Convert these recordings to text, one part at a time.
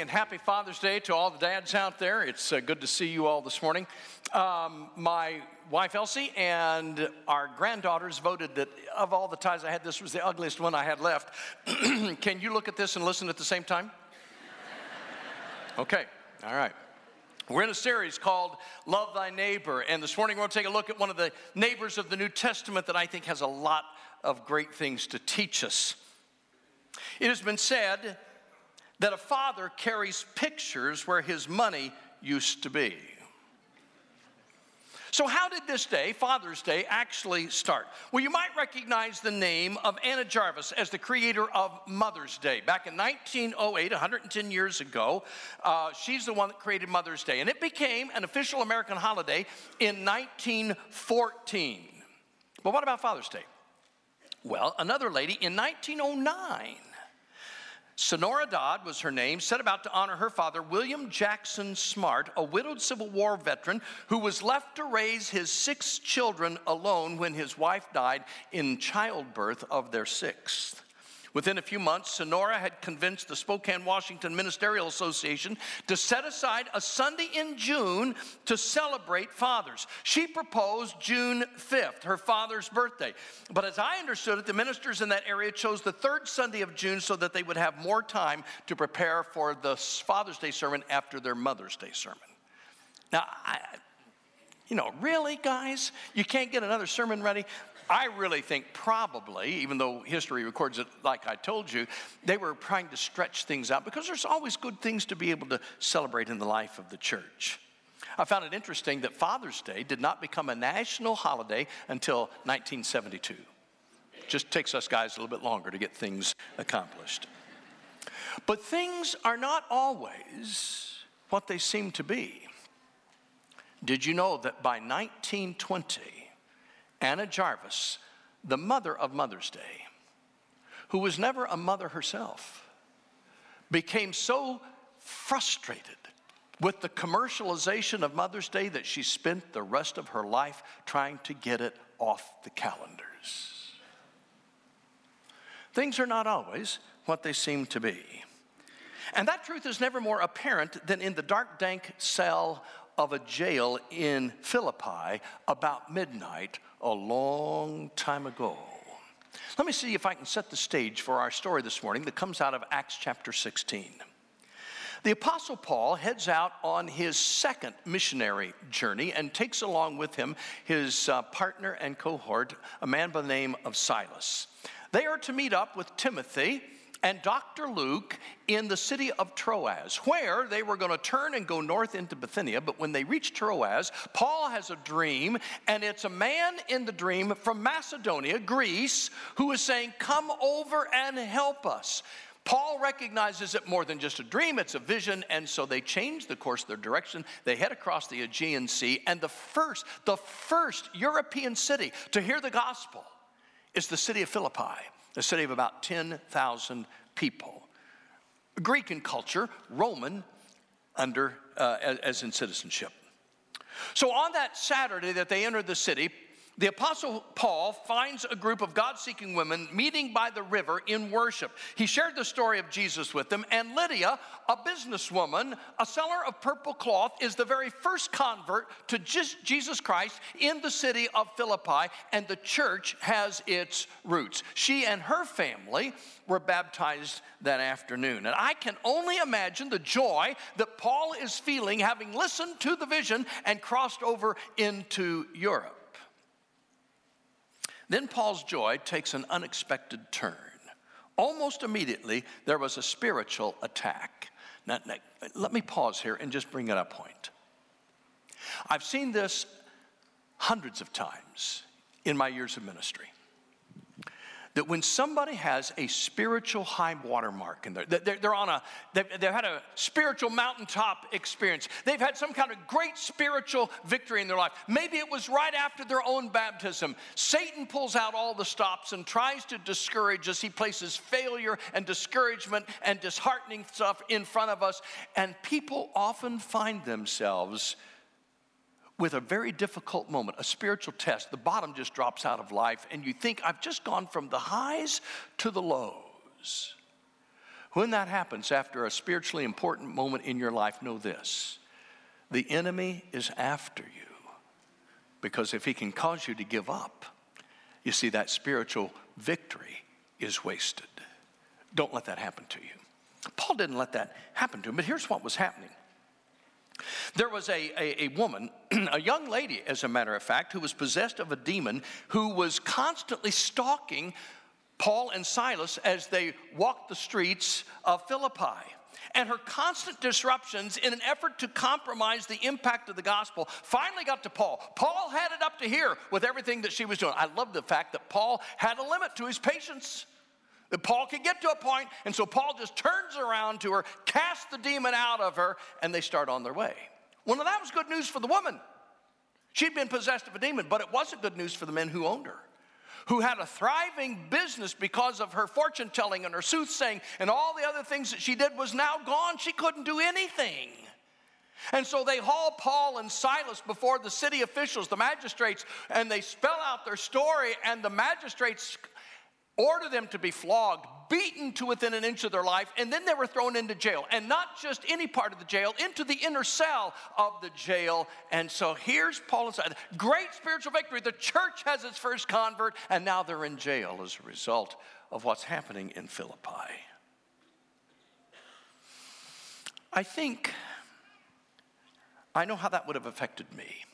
and happy Father's Day to all the dads out there. It's uh, good to see you all this morning. Um, my wife Elsie and our granddaughters voted that of all the ties I had, this was the ugliest one I had left. Can you look at this and listen at the same time? Okay, all right. We're in a series called Love Thy Neighbor, and this morning we're going to take a look at one of the neighbors of the New Testament that I think has a lot of great things to teach us. It has been said that a father carries pictures where his money used to be. So, how did this day, Father's Day, actually start? Well, you might recognize the name of Anna Jarvis as the creator of Mother's Day. Back in 1908, 110 years ago, uh, she's the one that created Mother's Day. And it became an official American holiday in 1914. But what about Father's Day? Well, another lady in 1909 Sonora Dodd was her name, set about to honor her father, William Jackson Smart, a widowed Civil War veteran who was left to raise his six children alone when his wife died in childbirth of their sixth. Within a few months, Sonora had convinced the Spokane, Washington Ministerial Association to set aside a Sunday in June to celebrate fathers. She proposed June 5th, her father's birthday. But as I understood it, the ministers in that area chose the third Sunday of June so that they would have more time to prepare for the Father's Day sermon after their Mother's Day sermon. Now, I, you know, really, guys? You can't get another sermon ready? I really think probably, even though history records it like I told you, they were trying to stretch things out because there's always good things to be able to celebrate in the life of the church. I found it interesting that Father's Day did not become a national holiday until 1972. It just takes us guys a little bit longer to get things accomplished. But things are not always what they seem to be. Did you know that by 1920, Anna Jarvis, the mother of Mother's Day, who was never a mother herself, became so frustrated with the commercialization of Mother's Day that she spent the rest of her life trying to get it off the calendars. Things are not always what they seem to be. And that truth is never more apparent than in the dark, dank cell of a jail in Philippi about midnight a long time ago. Let me see if I can set the stage for our story this morning that comes out of Acts chapter 16. The Apostle Paul heads out on his second missionary journey and takes along with him his uh, partner and cohort, a man by the name of Silas. They are to meet up with Timothy and Dr. Luke in the city of Troas, where they were going to turn and go north into Bithynia. But when they reach Troas, Paul has a dream, and it's a man in the dream from Macedonia, Greece, who is saying, Come over and help us. Paul recognizes it more than just a dream, it's a vision, and so they change the course, their direction. They head across the Aegean Sea, and the first, the first European city to hear the gospel is the city of Philippi a city of about 10,000 people. Greek in culture, Roman under uh, as, as in citizenship. So on that Saturday that they entered the city, the Apostle Paul finds a group of God seeking women meeting by the river in worship. He shared the story of Jesus with them, and Lydia, a businesswoman, a seller of purple cloth, is the very first convert to Jesus Christ in the city of Philippi, and the church has its roots. She and her family were baptized that afternoon. And I can only imagine the joy that Paul is feeling having listened to the vision and crossed over into Europe. Then Paul's joy takes an unexpected turn. Almost immediately, there was a spiritual attack. Now, now, let me pause here and just bring it up point. I've seen this hundreds of times in my years of ministry that when somebody has a spiritual high water mark and they're, they're, on a, they've, they've had a spiritual mountaintop experience, they've had some kind of great spiritual victory in their life. Maybe it was right after their own baptism. Satan pulls out all the stops and tries to discourage us. He places failure and discouragement and disheartening stuff in front of us. And people often find themselves with a very difficult moment, a spiritual test, the bottom just drops out of life, and you think, I've just gone from the highs to the lows. When that happens after a spiritually important moment in your life, know this the enemy is after you. Because if he can cause you to give up, you see, that spiritual victory is wasted. Don't let that happen to you. Paul didn't let that happen to him, but here's what was happening. There was a, a, a, woman, a young lady, as a matter of fact, who was possessed of a demon who was constantly stalking Paul and Silas as they walked the streets of Philippi. And her constant disruptions in an effort to compromise the impact of the gospel finally got to Paul. Paul had it up to here with everything that she was doing. I love the fact that Paul had a limit to his patience. That Paul could get to a point, and so Paul just turns around to her, casts the demon out of her, and they start on their way. Well, now that was good news for the woman. She'd been possessed of a demon, but it wasn't good news for the men who owned her who had a thriving business because of her fortune telling and her soothsaying and all the other things that she did was now gone. She couldn't do anything. And so they haul Paul and Silas before the city officials, the magistrates, and they spell out their story, and the magistrates order them to be flogged, beaten to within an inch of their life, and then they were thrown into jail. And not just any part of the jail, into the inner cell of the jail. And so here's Paul and Silas. Great spiritual victory. The church has its first convert, and now they're in jail as a result of what's happening in Philippi. I think I know how that would have affected me.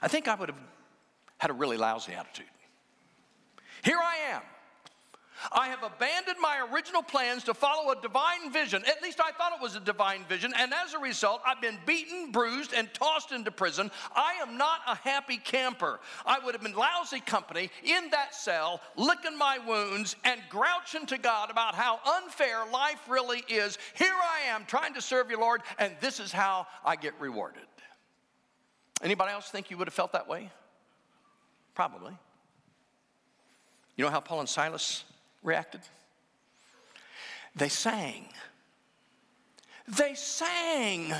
I think I would have had a really lousy attitude. Here I am. I have abandoned my original plans to follow a divine vision. At least I thought it was a divine vision. And as a result, I've been beaten, bruised, and tossed into prison. I am not a happy camper. I would have been lousy company in that cell, licking my wounds and grouching to God about how unfair life really is. Here I am trying to serve you, Lord, and this is how I get rewarded. Anybody else think you would have felt that way? Probably. You know how Paul and Silas reacted? They sang. They sang.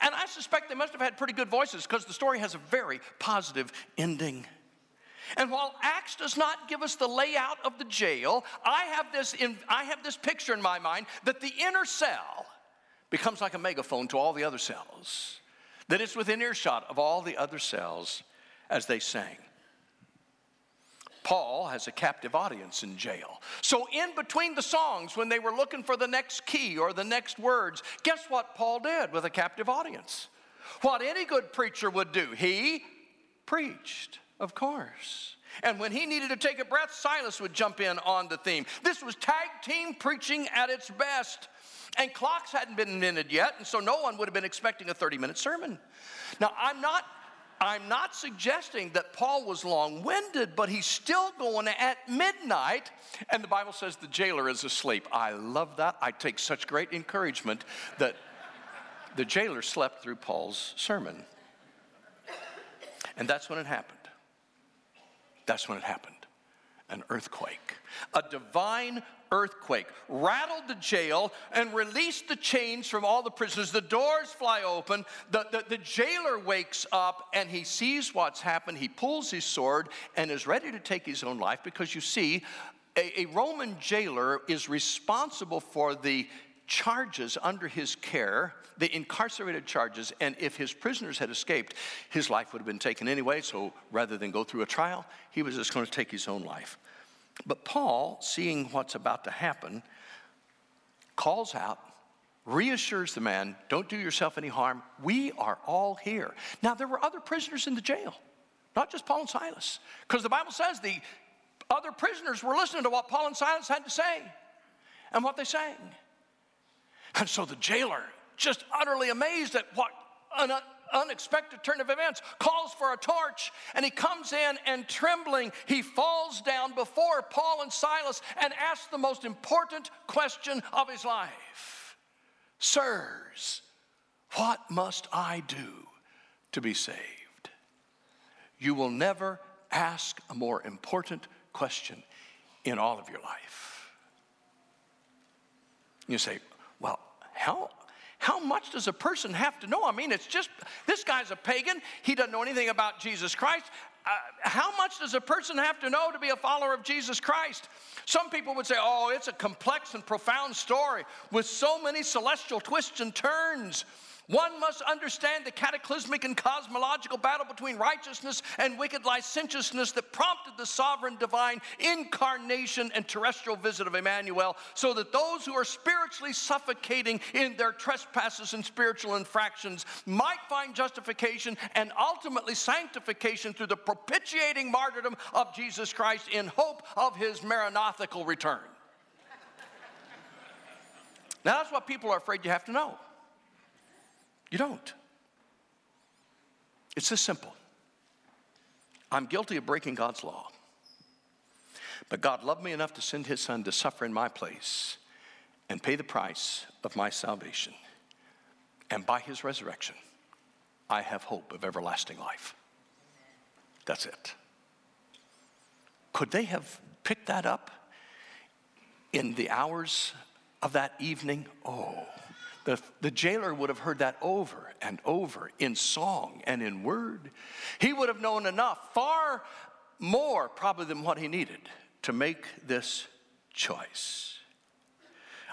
And I suspect they must have had pretty good voices because the story has a very positive ending. And while Acts does not give us the layout of the jail, I have this, in, I have this picture in my mind that the inner cell becomes like a megaphone to all the other cells, that it's within earshot of all the other cells as they sang. Paul has a captive audience in jail. So, in between the songs, when they were looking for the next key or the next words, guess what Paul did with a captive audience? What any good preacher would do. He preached, of course. And when he needed to take a breath, Silas would jump in on the theme. This was tag team preaching at its best. And clocks hadn't been invented yet, and so no one would have been expecting a 30 minute sermon. Now, I'm not I'm not suggesting that Paul was long winded, but he's still going at midnight, and the Bible says the jailer is asleep. I love that. I take such great encouragement that the jailer slept through Paul's sermon. And that's when it happened. That's when it happened an earthquake, a divine earthquake, rattled the jail and released the chains from all the prisoners. The doors fly open. The, the, the, jailer wakes up and he sees what's happened. He pulls his sword and is ready to take his own life because you see, a, a Roman jailer is responsible for the charges under his care, the incarcerated charges, and if his prisoners had escaped, his life would have been taken anyway. So rather than go through a trial, he was just going to take his own life. But Paul, seeing what's about to happen, calls out, reassures the man, Don't do yourself any harm. We are all here. Now, there were other prisoners in the jail, not just Paul and Silas, because the Bible says the other prisoners were listening to what Paul and Silas had to say and what they sang. And so the jailer, just utterly amazed at what an unexpected turn of events, calls for a torch, and he comes in and trembling, he falls down before Paul and Silas and asks the most important question of his life Sirs, what must I do to be saved? You will never ask a more important question in all of your life. You say, well, how, how much does a person have to know? I mean, it's just, this guy's a pagan. He doesn't know anything about Jesus Christ. Uh, how much does a person have to know to be a follower of Jesus Christ? Some people would say, oh, it's a complex and profound story with so many celestial twists and turns. One must understand the cataclysmic and cosmological battle between righteousness and wicked licentiousness that prompted the sovereign divine incarnation and terrestrial visit of Emmanuel, so that those who are spiritually suffocating in their trespasses and spiritual infractions might find justification and ultimately sanctification through the propitiating martyrdom of Jesus Christ in hope of his maranathical return. now, that's what people are afraid you have to know. You don't. It's this simple. I'm guilty of breaking God's law. But God loved me enough to send his son to suffer in my place and pay the price of my salvation. And by his resurrection, I have hope of everlasting life. That's it. Could they have picked that up in the hours of that evening? Oh. The, the jailer would have heard that over and over in song and in word. He would have known enough, far more probably than what he needed, to make this choice.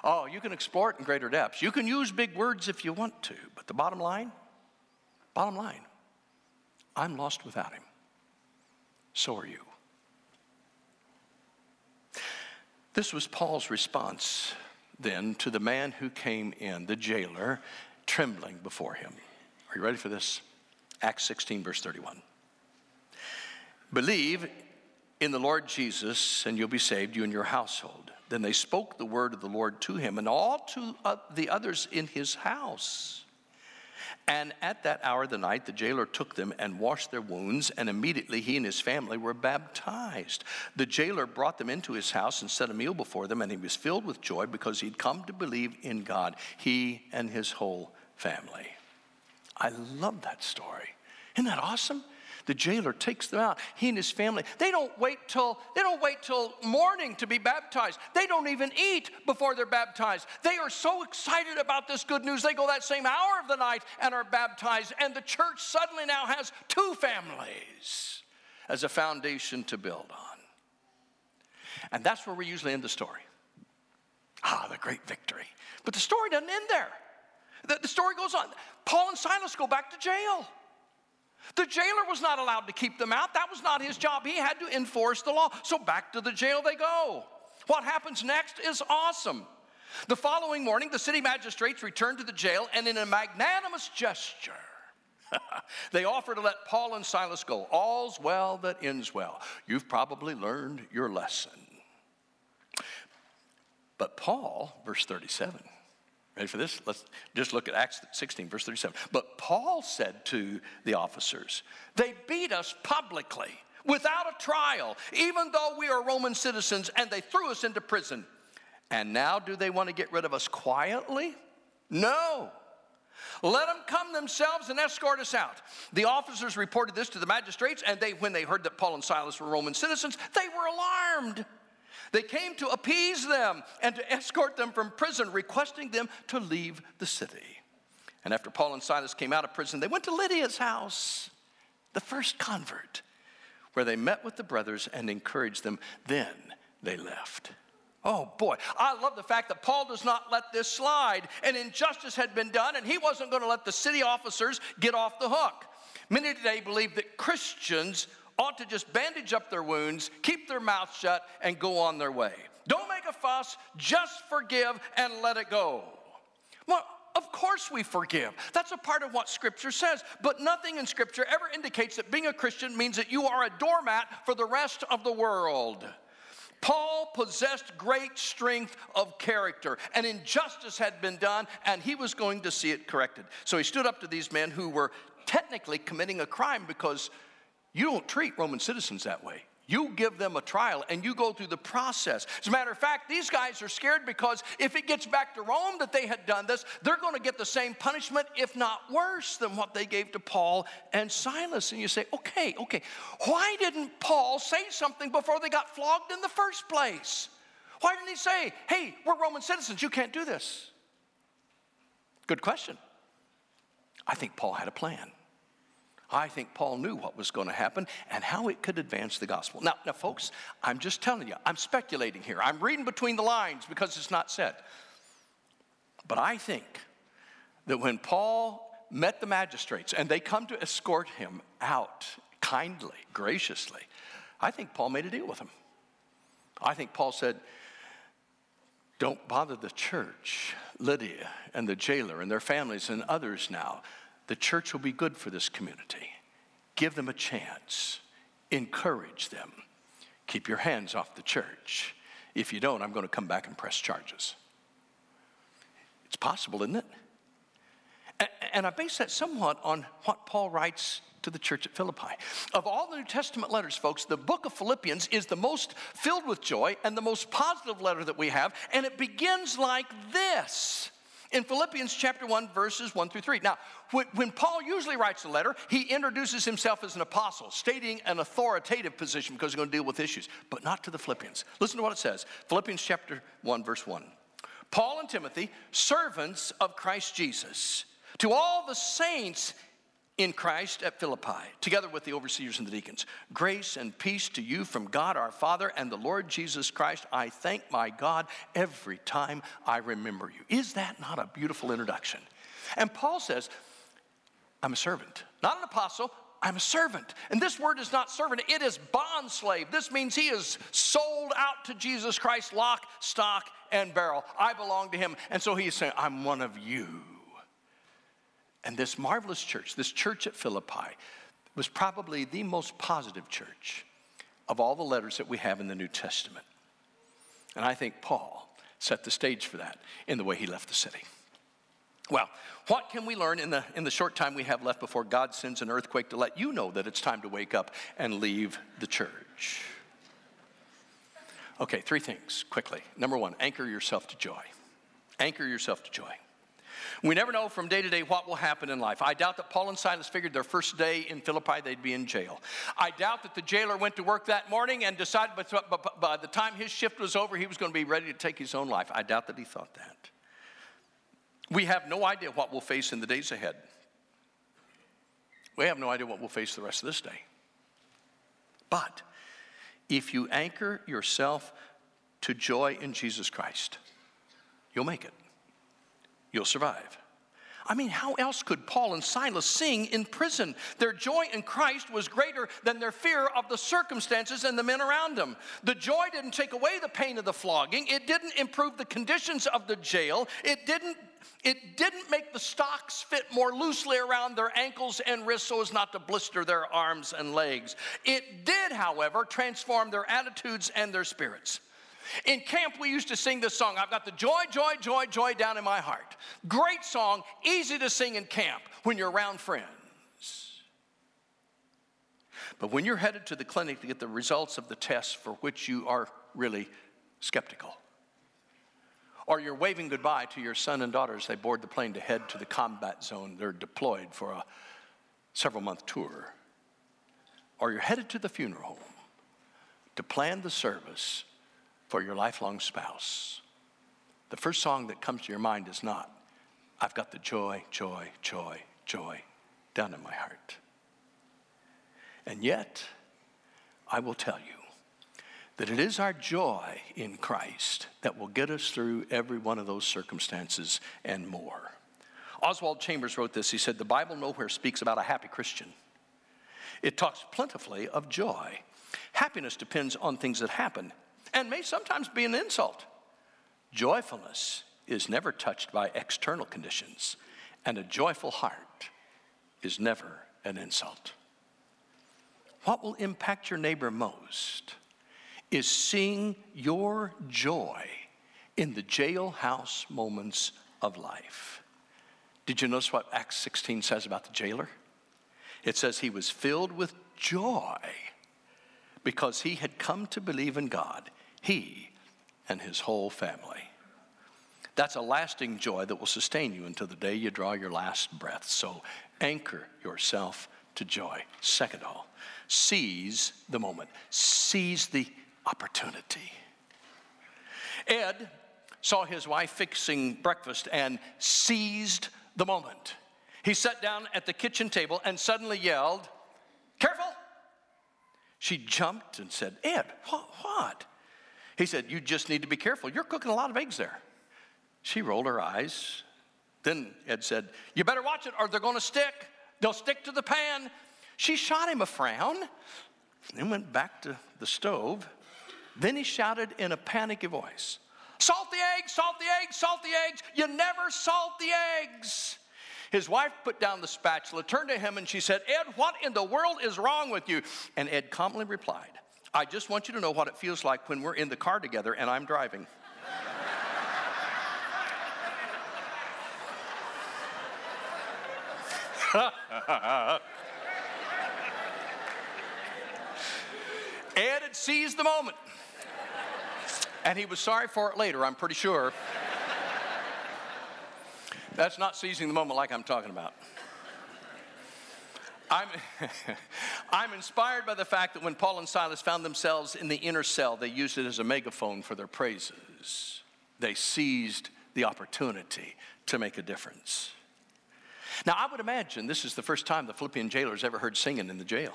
Oh, you can explore it in greater depths. You can use big words if you want to, but the bottom line, bottom line, I'm lost without him. So are you. This was Paul's response then to the man who came in, the jailer, trembling before him. Are you ready for this? Acts 16, verse 31. Believe in the Lord Jesus, and you'll be saved, you and your household. Then they spoke the word of the Lord to him and all to uh, the others in his house. And at that hour of the night, the jailer took them and washed their wounds, and immediately he and his family were baptized. The jailer brought them into his house and set a meal before them, and he was filled with joy because he'd come to believe in God, he and his whole family. I love that story. Isn't that awesome? The jailer takes them out. He and his family. They don't wait till they don't wait till morning to be baptized. They don't even eat before they're baptized. They are so excited about this good news. They go that same hour of the night and are baptized. And the church suddenly now has two families as a foundation to build on. And that's where we usually end the story. Ah, the great victory. But the story doesn't end there. The, the story goes on. Paul and Silas go back to jail. The jailer was not allowed to keep them out. That was not his job. He had to enforce the law. So back to the jail they go. What happens next is awesome. The following morning, the city magistrates returned to the jail and, in a magnanimous gesture, they offer to let Paul and Silas go. All's well that ends well. You've probably learned your lesson. But Paul, verse 37, Ready for this? Let's just look at Acts 16, verse 37. But Paul said to the officers, They beat us publicly without a trial, even though we are Roman citizens, and they threw us into prison. And now do they want to get rid of us quietly? No. Let them come themselves and escort us out. The officers reported this to the magistrates, and they, when they heard that Paul and Silas were Roman citizens, they were alarmed. They came to appease them and to escort them from prison, requesting them to leave the city. And after Paul and Silas came out of prison, they went to Lydia's house, the first convert, where they met with the brothers and encouraged them. Then they left. Oh boy, I love the fact that Paul does not let this slide. An injustice had been done, and he wasn't going to let the city officers get off the hook. Many today believe that Christians ought to just bandage up their wounds, keep their mouth shut, and go on their way. Don't make a fuss, just forgive and let it go. Well, of course we forgive. That's a part of what Scripture says. But nothing in Scripture ever indicates that being a Christian means that you are a doormat for the rest of the world. Paul possessed great strength of character. An injustice had been done, and he was going to see it corrected. So he stood up to these men who were technically committing a crime because you don't treat Roman citizens that way. You give them a trial and you go through the process. As a matter of fact, these guys are scared because if it gets back to Rome that they had done this, they're going to get the same punishment, if not worse, than what they gave to Paul and Silas. And you say, okay, okay, why didn't Paul say something before they got flogged in the first place? Why didn't he say, hey, we're Roman citizens, you can't do this? Good question. I think Paul had a plan. I think Paul knew what was going to happen and how it could advance the gospel. Now, now, folks, I'm just telling you, I'm speculating here. I'm reading between the lines because it's not said. But I think that when Paul met the magistrates and they come to escort him out kindly, graciously, I think Paul made a deal with them. I think Paul said, Don't bother the church, Lydia and the jailer and their families and others now. The church will be good for this community. Give them a chance, encourage them. Keep your hands off the church. If you don't, I'm going to come back and press charges. It's possible, isn't it? And I base that somewhat on what Paul writes to the church at Philippi. Of all the New Testament letters, folks, the book of Philippians is the most filled with joy and the most positive letter that we have, and it begins like this in Philippians chapter 1, verses 1 through 3. Now, when, Paul usually writes a letter, he introduces himself as an apostle, stating an authoritative position because he's going to deal with issues, but not to the Philippians. Listen to what it says Philippians chapter 1, verse 1. Paul and Timothy, servants of Christ Jesus, to all the saints in Christ at Philippi, together with the overseers and the deacons. Grace and peace to you from God our Father and the Lord Jesus Christ. I thank my God every time I remember you. Is that not a beautiful introduction? And Paul says, I'm a servant, not an apostle. I'm a servant. And this word is not servant, it is bond slave. This means he is sold out to Jesus Christ, lock, stock, and barrel. I belong to him. And so he's saying, I'm one of you. And this marvelous church, this church at Philippi, was probably the most positive church of all the letters that we have in the New Testament. And I think Paul set the stage for that in the way he left the city. Well, what can we learn in the, in the short time we have left before God sends an earthquake to let you know that it's time to wake up and leave the church? Okay, three things quickly. Number one, anchor yourself to joy. Anchor yourself to joy. We never know from day to day what will happen in life. I doubt that Paul and Silas figured their first day in Philippi they'd be in jail. I doubt that the jailer went to work that morning and decided by the time his shift was over, he was going to be ready to take his own life. I doubt that he thought that. We have no idea what we'll face in the days ahead. We have no idea what we'll face the rest of this day. But if you anchor yourself to joy in Jesus Christ, you'll make it you'll survive. I mean, how else could Paul and Silas sing in prison? Their joy in Christ was greater than their fear of the circumstances and the men around them. The joy didn't take away the pain of the flogging, it didn't improve the conditions of the jail, it didn't. It didn't make the stocks fit more loosely around their ankles and wrists so as not to blister their arms and legs. It did, however, transform their attitudes and their spirits. In camp, we used to sing this song I've got the joy, joy, joy, joy down in my heart. Great song, easy to sing in camp when you're around friends. But when you're headed to the clinic to get the results of the tests for which you are really skeptical, or you're waving goodbye to your son and daughter as they board the plane to head to the combat zone, they're deployed for a several month tour, or you're headed to the funeral home to plan the service for your lifelong spouse, the first song that comes to your mind is not, I've got the joy, joy, joy, joy down in my heart. And yet, I will tell you that it is our joy in Christ that will get us through every one of those circumstances and more. Oswald Chambers wrote this. He said, The Bible nowhere speaks about a happy Christian. It talks plentifully of joy. Happiness depends on things that happen, and may sometimes be an insult. Joyfulness is never touched by external conditions, and a joyful heart is never an insult. What will impact your neighbor most is seeing your joy in the jailhouse moments of life. Did you notice what Acts 16 says about the jailer? It says he was filled with joy because he had come to believe in God he and his whole family. That's a lasting joy that will sustain you until the day you draw your last breath. So anchor yourself to joy. Second all, seize the moment, seize the opportunity. Ed saw his wife fixing breakfast and seized the moment. He sat down at the kitchen table and suddenly yelled, Careful! She jumped and said, Ed, what? He said, You just need to be careful. You're cooking a lot of eggs there. She rolled her eyes. Then Ed said, You better watch it or they're going to stick. They'll stick to the pan. She shot him a frown and went back to the stove. Then he shouted in a panicky voice, Salt the eggs, salt the eggs, salt the eggs. You never salt the eggs. His wife put down the spatula, turned to him, and she said, Ed, what in the world is wrong with you? And Ed calmly replied, I just want you to know what it feels like when we're in the car together and I'm driving. Ed had seized the moment. And he was sorry for it later, I'm pretty sure. That's not seizing the moment like I'm talking about. I'm, I'm inspired by the fact that when Paul and Silas found themselves in the inner cell, they used it as a megaphone for their praises. They seized the opportunity to make a difference. Now, I would imagine this is the first time the Philippian jailers ever heard singing in the jail.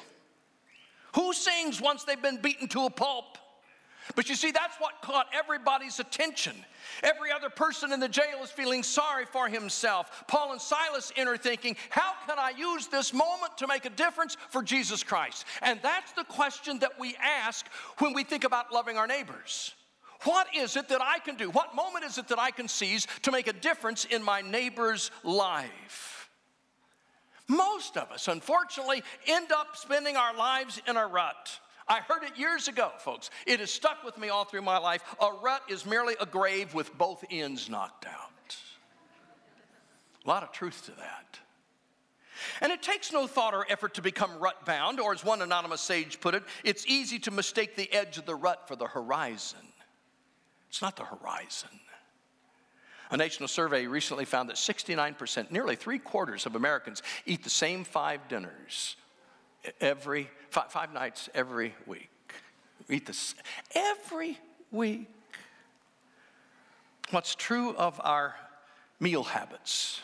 Who sings once they've been beaten to a pulp? But you see, that's what caught everybody's attention. Every other person in the jail is feeling sorry for himself. Paul and Silas enter thinking, How can I use this moment to make a difference for Jesus Christ? And that's the question that we ask when we think about loving our neighbors. What is it that I can do? What moment is it that I can seize to make a difference in my neighbor's life? Most of us, unfortunately, end up spending our lives in a rut. I heard it years ago, folks. It has stuck with me all through my life. A rut is merely a grave with both ends knocked out. A lot of truth to that. And it takes no thought or effort to become rut bound, or as one anonymous sage put it, it's easy to mistake the edge of the rut for the horizon. It's not the horizon. A national survey recently found that 69%, nearly three quarters of Americans, eat the same five dinners every five, five nights every week. Eat this every week. What's true of our meal habits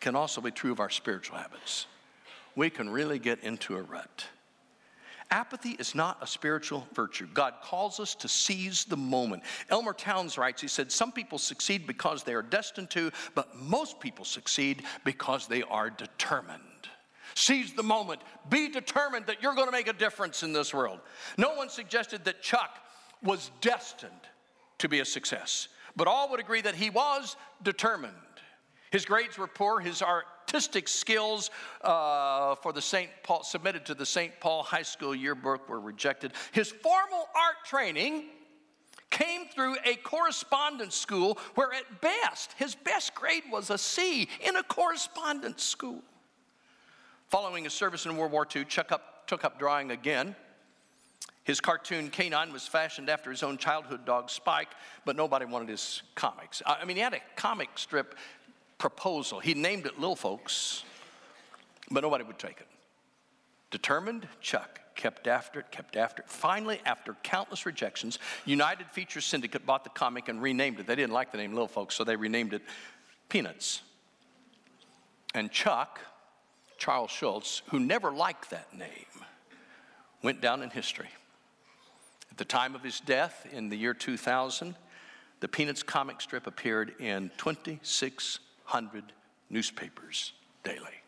can also be true of our spiritual habits. We can really get into a rut. Apathy is not a spiritual virtue. God calls us to seize the moment. Elmer Towns writes, he said, Some people succeed because they are destined to, but most people succeed because they are determined. Seize the moment. Be determined that you're going to make a difference in this world. No one suggested that Chuck was destined to be a success, but all would agree that he was determined. His grades were poor, his artistic skills uh, for the St. Paul submitted to the St. Paul High School yearbook were rejected. His formal art training came through a correspondence school where at best his best grade was a C in a correspondence school. Following his service in World War II, Chuck up, took up drawing again. His cartoon K-9 was fashioned after his own childhood dog Spike, but nobody wanted his comics. I mean, he had a comic strip proposal. He named it Little Folks, but nobody would take it. Determined, Chuck kept after it, kept after it. Finally, after countless rejections, United Feature Syndicate bought the comic and renamed it. They didn't like the name Little Folks, so they renamed it Peanuts. And Chuck Charles Schulz, who never liked that name, went down in history. At the time of his death in the year 2000, the Peanuts comic strip appeared in 2,600 newspapers daily.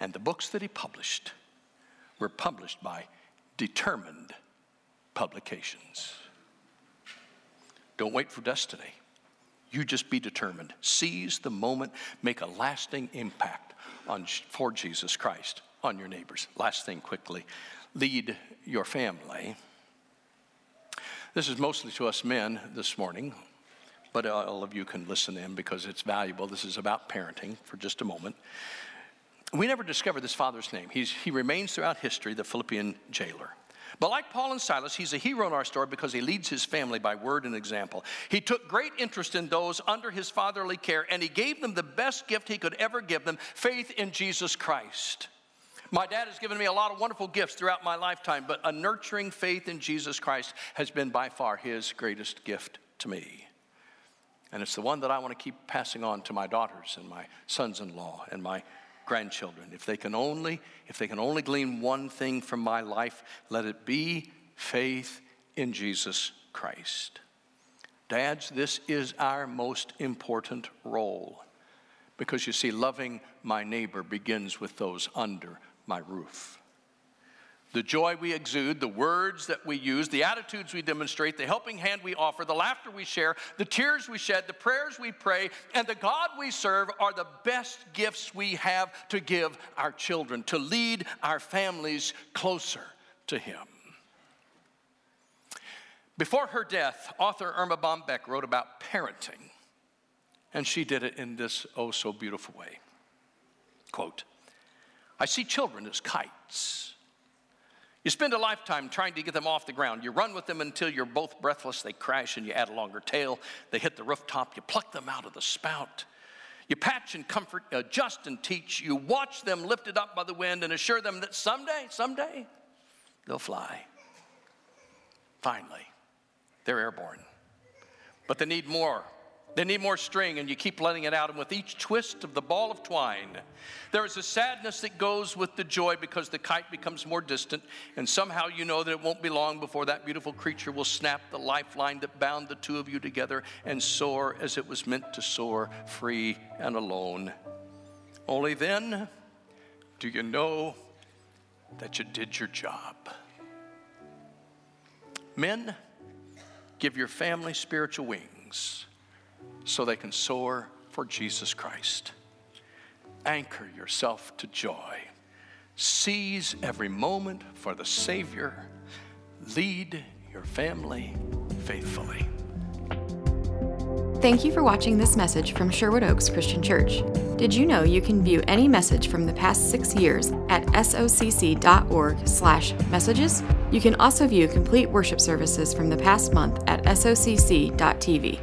And the books that he published were published by determined publications. Don't wait for destiny. You just be determined. Seize the moment, make a lasting impact on, for Jesus Christ on your neighbors. Last thing quickly lead your family. This is mostly to us men this morning, but all of you can listen in because it's valuable. This is about parenting for just a moment. We never discovered this father's name. He's, he remains throughout history the Philippian jailer. But like Paul and Silas, he's a hero in our story because he leads his family by word and example. He took great interest in those under his fatherly care, and he gave them the best gift he could ever give them faith in Jesus Christ. My dad has given me a lot of wonderful gifts throughout my lifetime, but a nurturing faith in Jesus Christ has been by far his greatest gift to me. And it's the one that I want to keep passing on to my daughters and my sons in law and my grandchildren. If they can only, if they can only glean one thing from my life, let it be faith in Jesus Christ. Dads, this is our most important role because you see, loving my neighbor begins with those under my roof. The joy we exude, the words that we use, the attitudes we demonstrate, the helping hand we offer, the laughter we share, the tears we shed, the prayers we pray, and the God we serve are the best gifts we have to give our children, to lead our families closer to Him. Before her death, author Erma Bombeck wrote about parenting, and she did it in this oh so beautiful way. Quote, I see children as kites. You spend a lifetime trying to get them off the ground. You run with them until you're both breathless. They crash and you add a longer tail. They hit the rooftop. You pluck them out of the spout. You patch and comfort, uh, adjust and teach. You watch them lifted up by the wind and assure them that someday, someday, they'll fly. Finally, they're airborne. But they need more they need more string, and you keep letting it out. And with each twist of the ball of twine, there is a sadness that goes with the joy because the kite becomes more distant. And somehow you know that it won't be long before that beautiful creature will snap the lifeline that bound the two of you together and soar as it was meant to soar, free and alone. Only then do you know that you did your job. Men, give your family spiritual wings so they can soar for Jesus Christ. Anchor yourself to joy. Seize every moment for the Savior. Lead your family faithfully. Thank you for watching this message from Sherwood Oaks Christian Church. Did you know you can view any message from the past six years at socc.org/messages? You can also view complete worship services from the past month at socc.tv.